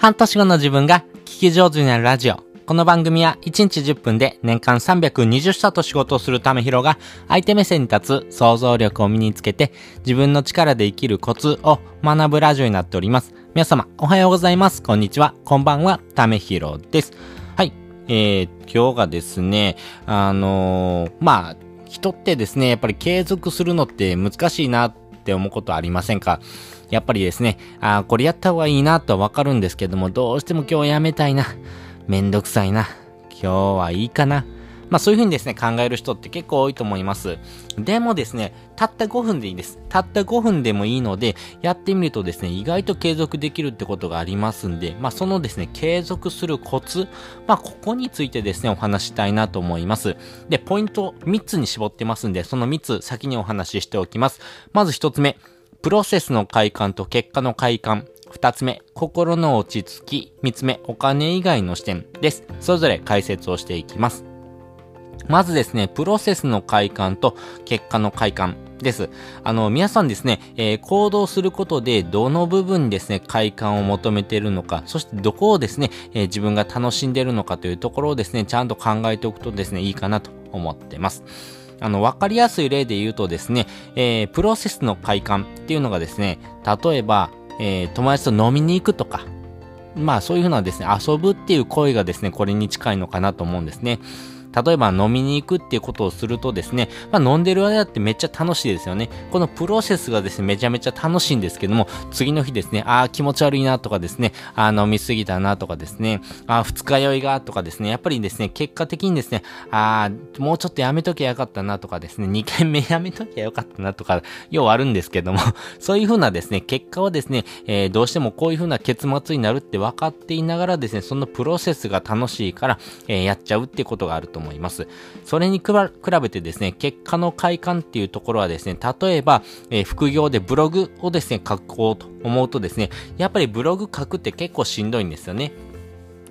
半年後の自分が聞き上手になるラジオ。この番組は1日10分で年間320社と仕事をするためひろが相手目線に立つ想像力を身につけて自分の力で生きるコツを学ぶラジオになっております。皆様おはようございます。こんにちは。こんばんは。ためひろです。はい。えー、今日がですね、あのー、まあ、人ってですね、やっぱり継続するのって難しいなって思うことありませんか？やっぱりですね、あこれやった方がいいなとはわかるんですけども、どうしても今日やめたいな。めんどくさいな。今日はいいかな。まあそういう風にですね、考える人って結構多いと思います。でもですね、たった5分でいいです。たった5分でもいいので、やってみるとですね、意外と継続できるってことがありますんで、まあそのですね、継続するコツ、まあここについてですね、お話したいなと思います。で、ポイント3つに絞ってますんで、その3つ先にお話ししておきます。まず1つ目。プロセスの快感と結果の快感。二つ目、心の落ち着き。三つ目、お金以外の視点です。それぞれ解説をしていきます。まずですね、プロセスの快感と結果の快感です。あの、皆さんですね、えー、行動することでどの部分にですね、快感を求めているのか、そしてどこをですね、えー、自分が楽しんでいるのかというところをですね、ちゃんと考えておくとですね、いいかなと思ってます。あの、わかりやすい例で言うとですね、えー、プロセスの快感っていうのがですね、例えば、えー、友達と飲みに行くとか、まあそういうふうなですね、遊ぶっていう行為がですね、これに近いのかなと思うんですね。例えば飲みに行くっていうことをするとですね、まあ、飲んでる間ってめっちゃ楽しいですよね。このプロセスがですね、めちゃめちゃ楽しいんですけども、次の日ですね、ああ、気持ち悪いなとかですね、あ飲みすぎたなとかですね、あ二日酔いがとかですね、やっぱりですね、結果的にですね、ああ、もうちょっとやめときゃよかったなとかですね、2回目やめときゃよかったなとか、ようあるんですけども、そういう風なですね、結果はですね、えー、どうしてもこういう風な結末になるって分かっていながらですね、そのプロセスが楽しいから、えー、やっちゃうってことがあると思います。それに比べてですね、結果の快感っていうところはですね、例えば、えー、副業でブログをですね、書こうと思うとですね、やっぱりブログ書くって結構しんどいんですよね。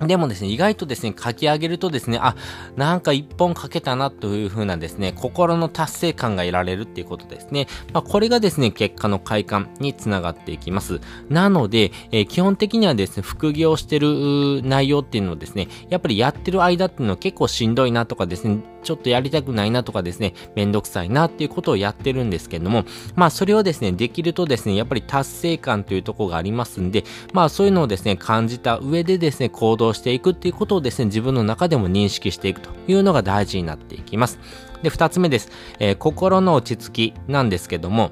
でもですね、意外とですね、書き上げるとですね、あ、なんか一本書けたなという風なですね、心の達成感が得られるっていうことですね。まあ、これがですね、結果の快感につながっていきます。なので、えー、基本的にはですね、副業してる内容っていうのをですね、やっぱりやってる間っていうのは結構しんどいなとかですね、ちょっとやりたくないなとかですね、めんどくさいなっていうことをやってるんですけども、まあそれをですね、できるとですね、やっぱり達成感というとこがありますんで、まあそういうのをですね、感じた上でですね、行動していくっていうことをですね、自分の中でも認識していくというのが大事になっていきます。で、二つ目です。えー、心の落ち着きなんですけども、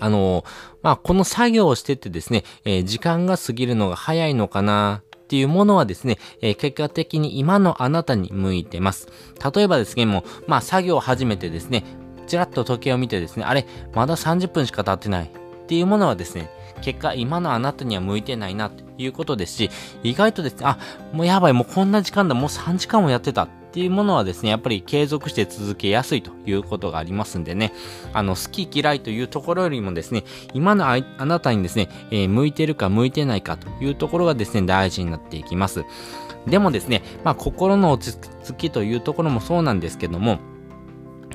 あのー、まあ、この作業をしててですね、えー、時間が過ぎるのが早いのかなっていうものはですね、え、結果的に今のあなたに向いてます。例えばですね、もう、まあ、作業を始めてですね、ちらっと時計を見てですね、あれ、まだ30分しか経ってないっていうものはですね、結果今のあなたには向いてないなっていうことですし、意外とですね、あ、もうやばい、もうこんな時間だ、もう3時間もやってたっていうものはですね、やっぱり継続して続けやすいということがありますんでね、あの、好き嫌いというところよりもですね、今のあなたにですね、えー、向いてるか向いてないかというところがですね、大事になっていきます。でもですね、まあ、心の落ち着きというところもそうなんですけども、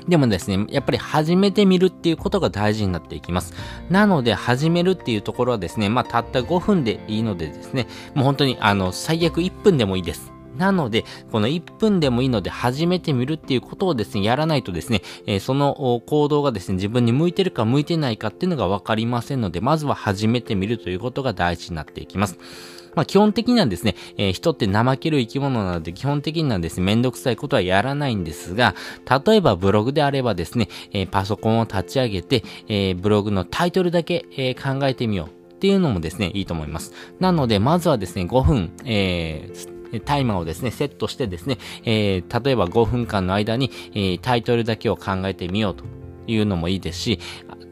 でもですね、やっぱり始めてみるっていうことが大事になっていきます。なので、始めるっていうところはですね、まあ、たった5分でいいのでですね、もう本当に、あの、最悪1分でもいいです。なので、この1分でもいいので始めてみるっていうことをですね、やらないとですね、えー、その行動がですね、自分に向いてるか向いてないかっていうのがわかりませんので、まずは始めてみるということが大事になっていきます。まあ、基本的にはですね、えー、人って怠ける生き物なので、基本的にはですね、めんどくさいことはやらないんですが、例えばブログであればですね、えー、パソコンを立ち上げて、え、ブログのタイトルだけ、え考えてみようっていうのもですね、いいと思います。なので、まずはですね、5分、えタイマーをですね、セットしてですね、えー、例えば5分間の間に、えー、タイトルだけを考えてみようというのもいいですし、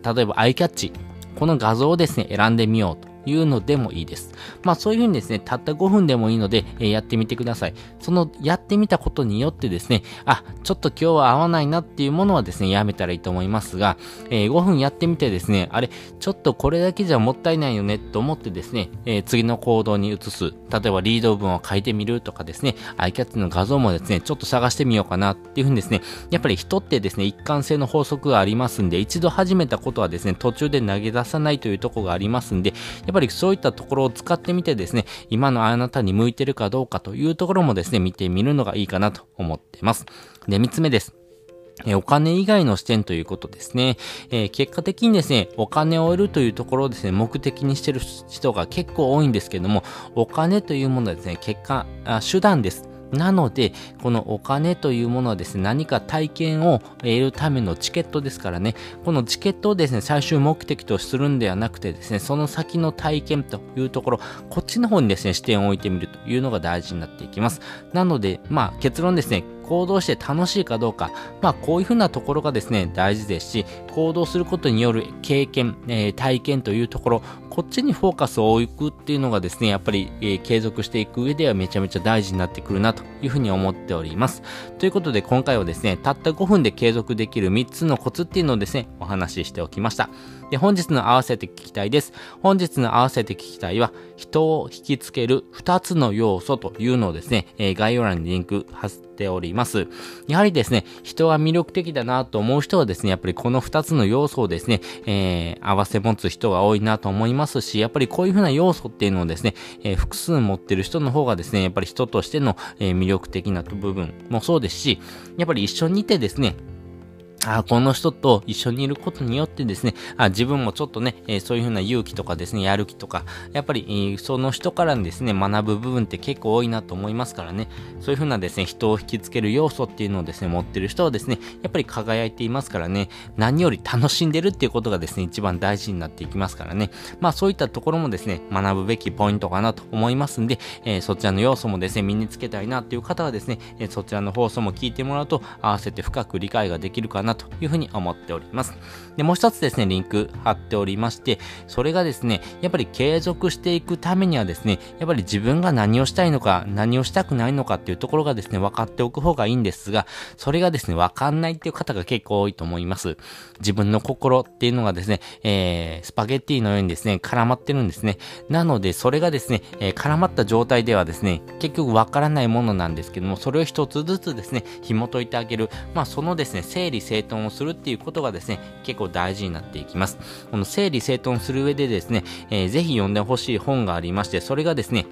例えばアイキャッチ、この画像をですね、選んでみようというのでもいいです。まあそういうふうにですね、たった5分でもいいので、えー、やってみてください。そのやってみたことによってですね、あ、ちょっと今日は合わないなっていうものはですね、やめたらいいと思いますが、えー、5分やってみてですね、あれ、ちょっとこれだけじゃもったいないよねと思ってですね、えー、次の行動に移す。例えばリード文を書いてみるとかですね、アイキャッチの画像もですね、ちょっと探してみようかなっていうふうにですね、やっぱり人ってですね、一貫性の法則がありますんで、一度始めたことはですね、途中で投げ出さないというとこがありますんで、やっぱぱりそういったところを使ってみてですね、今のあなたに向いてるかどうかというところもですね、見てみるのがいいかなと思っています。で、三つ目です。えお金以外の視点ということですね。えー、結果的にですね、お金を得るというところをですね、目的にしてる人が結構多いんですけども、お金というものはですね、結果、あ手段です。なので、このお金というものはですね、何か体験を得るためのチケットですからね、このチケットをですね、最終目的とするんではなくてですね、その先の体験というところ、こっちの方にですね、視点を置いてみるというのが大事になっていきます。なので、まあ結論ですね、行動して楽しいかどうか、まあこういうふうなところがですね、大事ですし、行動することによる経験、えー、体験というところ、こっちにフォーカスを置くっていうのがですね、やっぱり、えー、継続していく上ではめちゃめちゃ大事になってくるなというふうに思っております。ということで今回はですね、たった5分で継続できる3つのコツっていうのをですね、お話ししておきました。で、本日の合わせて聞きたいです。本日の合わせて聞きたいは、人を引きつける2つの要素というのをですね、えー、概要欄にリンク貼っております。やはりですね、人は魅力的だなと思う人はですね、やっぱりこの2つの要素をですね、えー、合わせ持つ人が多いなと思いますし、やっぱりこういうふうな要素っていうのをですね、えー、複数持ってる人の方がですね、やっぱり人としての、えー、魅力的な部分もそうですし、やっぱり一緒にいてですね、あこの人と一緒にいることによってですね、あ自分もちょっとね、えー、そういうふうな勇気とかですね、やる気とか、やっぱり、えー、その人からですね、学ぶ部分って結構多いなと思いますからね、そういうふうなですね、人を引きつける要素っていうのをですね、持ってる人はですね、やっぱり輝いていますからね、何より楽しんでるっていうことがですね、一番大事になっていきますからね、まあそういったところもですね、学ぶべきポイントかなと思いますんで、えー、そちらの要素もですね、身につけたいなっていう方はですね、えそちらの放送も聞いてもらうと、合わせて深く理解ができるかななというふうに思っております。で、もう一つですね、リンク貼っておりまして、それがですね、やっぱり継続していくためにはですね、やっぱり自分が何をしたいのか、何をしたくないのかっていうところがですね、分かっておく方がいいんですが、それがですね、分かんないっていう方が結構多いと思います。自分の心っていうのがですね、えー、スパゲッティのようにですね、絡まってるんですね。なので、それがですね、えー、絡まった状態ではですね、結局分からないものなんですけども、それを一つずつですね、紐解いてあげる。まあ、そのですね、整理整整頓をするっていうことがですね、結構大事になっていきます。この整理整頓する上でですね、えー、ぜひ読んでほしい本がありまして、それがですね、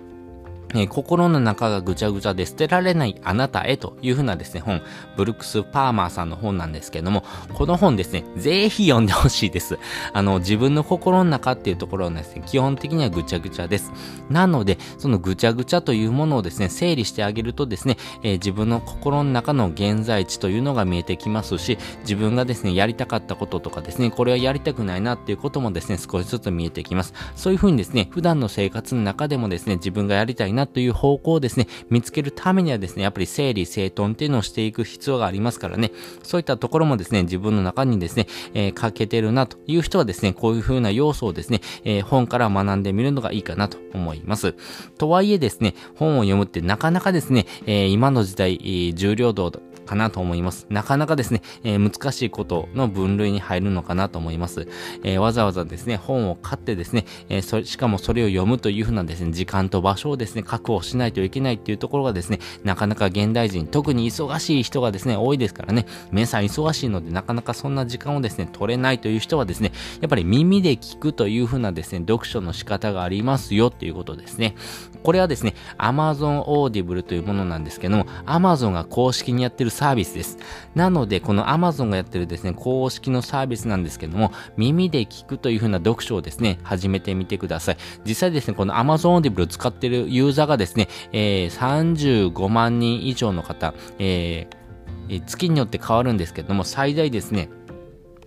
え心の中がぐちゃぐちゃで捨てられないあなたへというふうなですね、本、ブルックス・パーマーさんの本なんですけども、この本ですね、ぜひ読んでほしいです。あの、自分の心の中っていうところはですね、基本的にはぐちゃぐちゃです。なので、そのぐちゃぐちゃというものをですね、整理してあげるとですね、えー、自分の心の中の現在地というのが見えてきますし、自分がですね、やりたかったこととかですね、これはやりたくないなっていうこともですね、少しずつ見えてきます。そういうふうにですね、普段の生活の中でもですね、自分がやりたいなという方向をですね、見つけるためにはですね、やっぱり整理整頓っていうのをしていく必要がありますからね、そういったところもですね、自分の中にですね、えー、欠けてるなという人はですね、こういう風な要素をですね、えー、本から学んでみるのがいいかなと思います。とはいえですね、本を読むってなかなかですね、えー、今の時代、重量度かなと思います。なかなかですね、えー、難しいことの分類に入るのかなと思います。えー、わざわざですね、本を買ってですね、えー、しかもそれを読むというふうなですね、時間と場所をですね、確保しないといけないっていうところがですね、なかなか現代人、特に忙しい人がですね、多いですからね、皆さん忙しいので、なかなかそんな時間をですね、取れないという人はですね、やっぱり耳で聞くというふうなですね、読書の仕方がありますよっていうことですね。これはですね、Amazon Audible というものなんですけども、Amazon が公式にやってるサービスです。なので、この Amazon がやってるですね、公式のサービスなんですけども、耳で聞くという風な読書をですね、始めてみてください。実際ですね、この Amazon Audible を使ってるユーザーがですね、えー、35万人以上の方、えー、月によって変わるんですけども、最大ですね、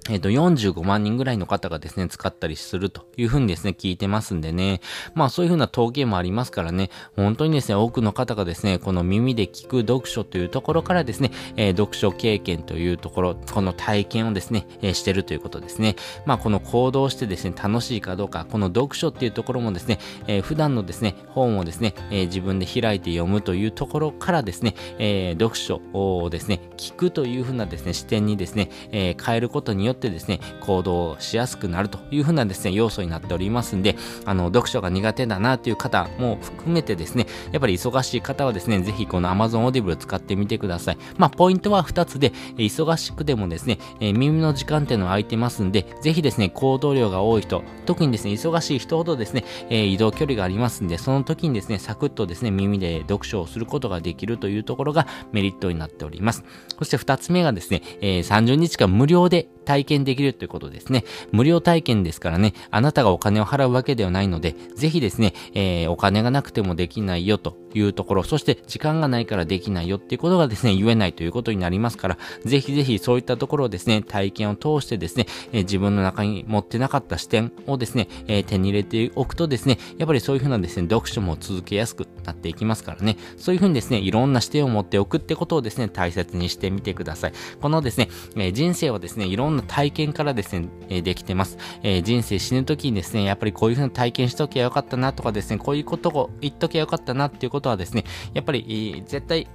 えっ、ー、と、45万人ぐらいの方がですね、使ったりするというふうにですね、聞いてますんでね。まあそういうふうな統計もありますからね、本当にですね、多くの方がですね、この耳で聞く読書というところからですね、えー、読書経験というところ、この体験をですね、えー、してるということですね。まあこの行動してですね、楽しいかどうか、この読書っていうところもですね、えー、普段のですね、本をですね、え、自分で開いて読むというところからですね、え、読書をですね、聞くというふうなですね、視点にですね、え、変えることによってってですね、行動しやすくなるというふうなですね、要素になっておりますんで、あの、読書が苦手だなという方も含めてですね、やっぱり忙しい方はですね、ぜひこの Amazon Audible 使ってみてください。まあ、ポイントは2つで、忙しくでもですね、え耳の時間っていうのは空いてますんで、ぜひですね、行動量が多い人、特にですね、忙しい人ほどですね、え移動距離がありますんで、その時にですね、サクッとですね、耳で読書をすることができるというところがメリットになっております。そして2つ目がですね、え、30日間無料で体験できるということですね。無料体験ですからね、あなたがお金を払うわけではないので、ぜひですね、えー、お金がなくてもできないよというところ、そして時間がないからできないよっていうことがですね、言えないということになりますから、ぜひぜひそういったところをですね、体験を通してですね、えー、自分の中に持ってなかった視点をですね、えー、手に入れておくとですね、やっぱりそういうふうなですね、読書も続けやすくなっていきますからね、そういうふうにですね、いろんな視点を持っておくってことをですね、大切にしてみてください。このですね、え人生はですね、いろんな体験からですね、えできてます。え人生死ぬ時にですね、やっぱりこういうふうな体験しときゃよかったなとかですね、こういうことを言っときゃよかったなっていうことはですね、やっぱり、絶対、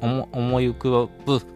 思い浮か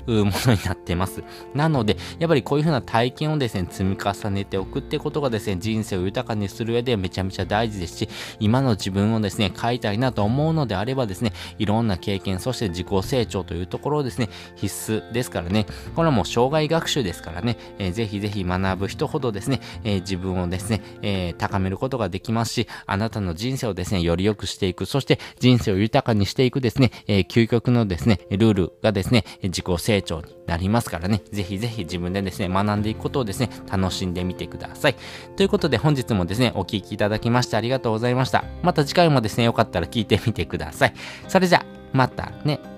ぶものになってます。なので、やっぱりこういうふうな体験をですね、積み重ねておくってことがですね、人生を豊かにする上でめちゃめちゃ大事ですし、今の自分をですね、変えたいなと思うのであればですね、いろんな経験、そして自己成長というところをですね、必須ですからね、これはもう障害学習ですからね、えー、ぜひぜひ学ぶ人ほどですね、えー、自分をですね、えー、高めることができますし、あなたの人生をですね、より良くしていく、そして人生を豊かにしていくですね、え究極のですね、ルールがですね、自己成長になりますからね、ぜひぜひ自分でですね、学んでいくことをですね、楽しんでみてください。ということで本日もですね、お聴きいただきましてありがとうございました。また次回もですね、よかったら聞いてみてください。それじゃ、またね。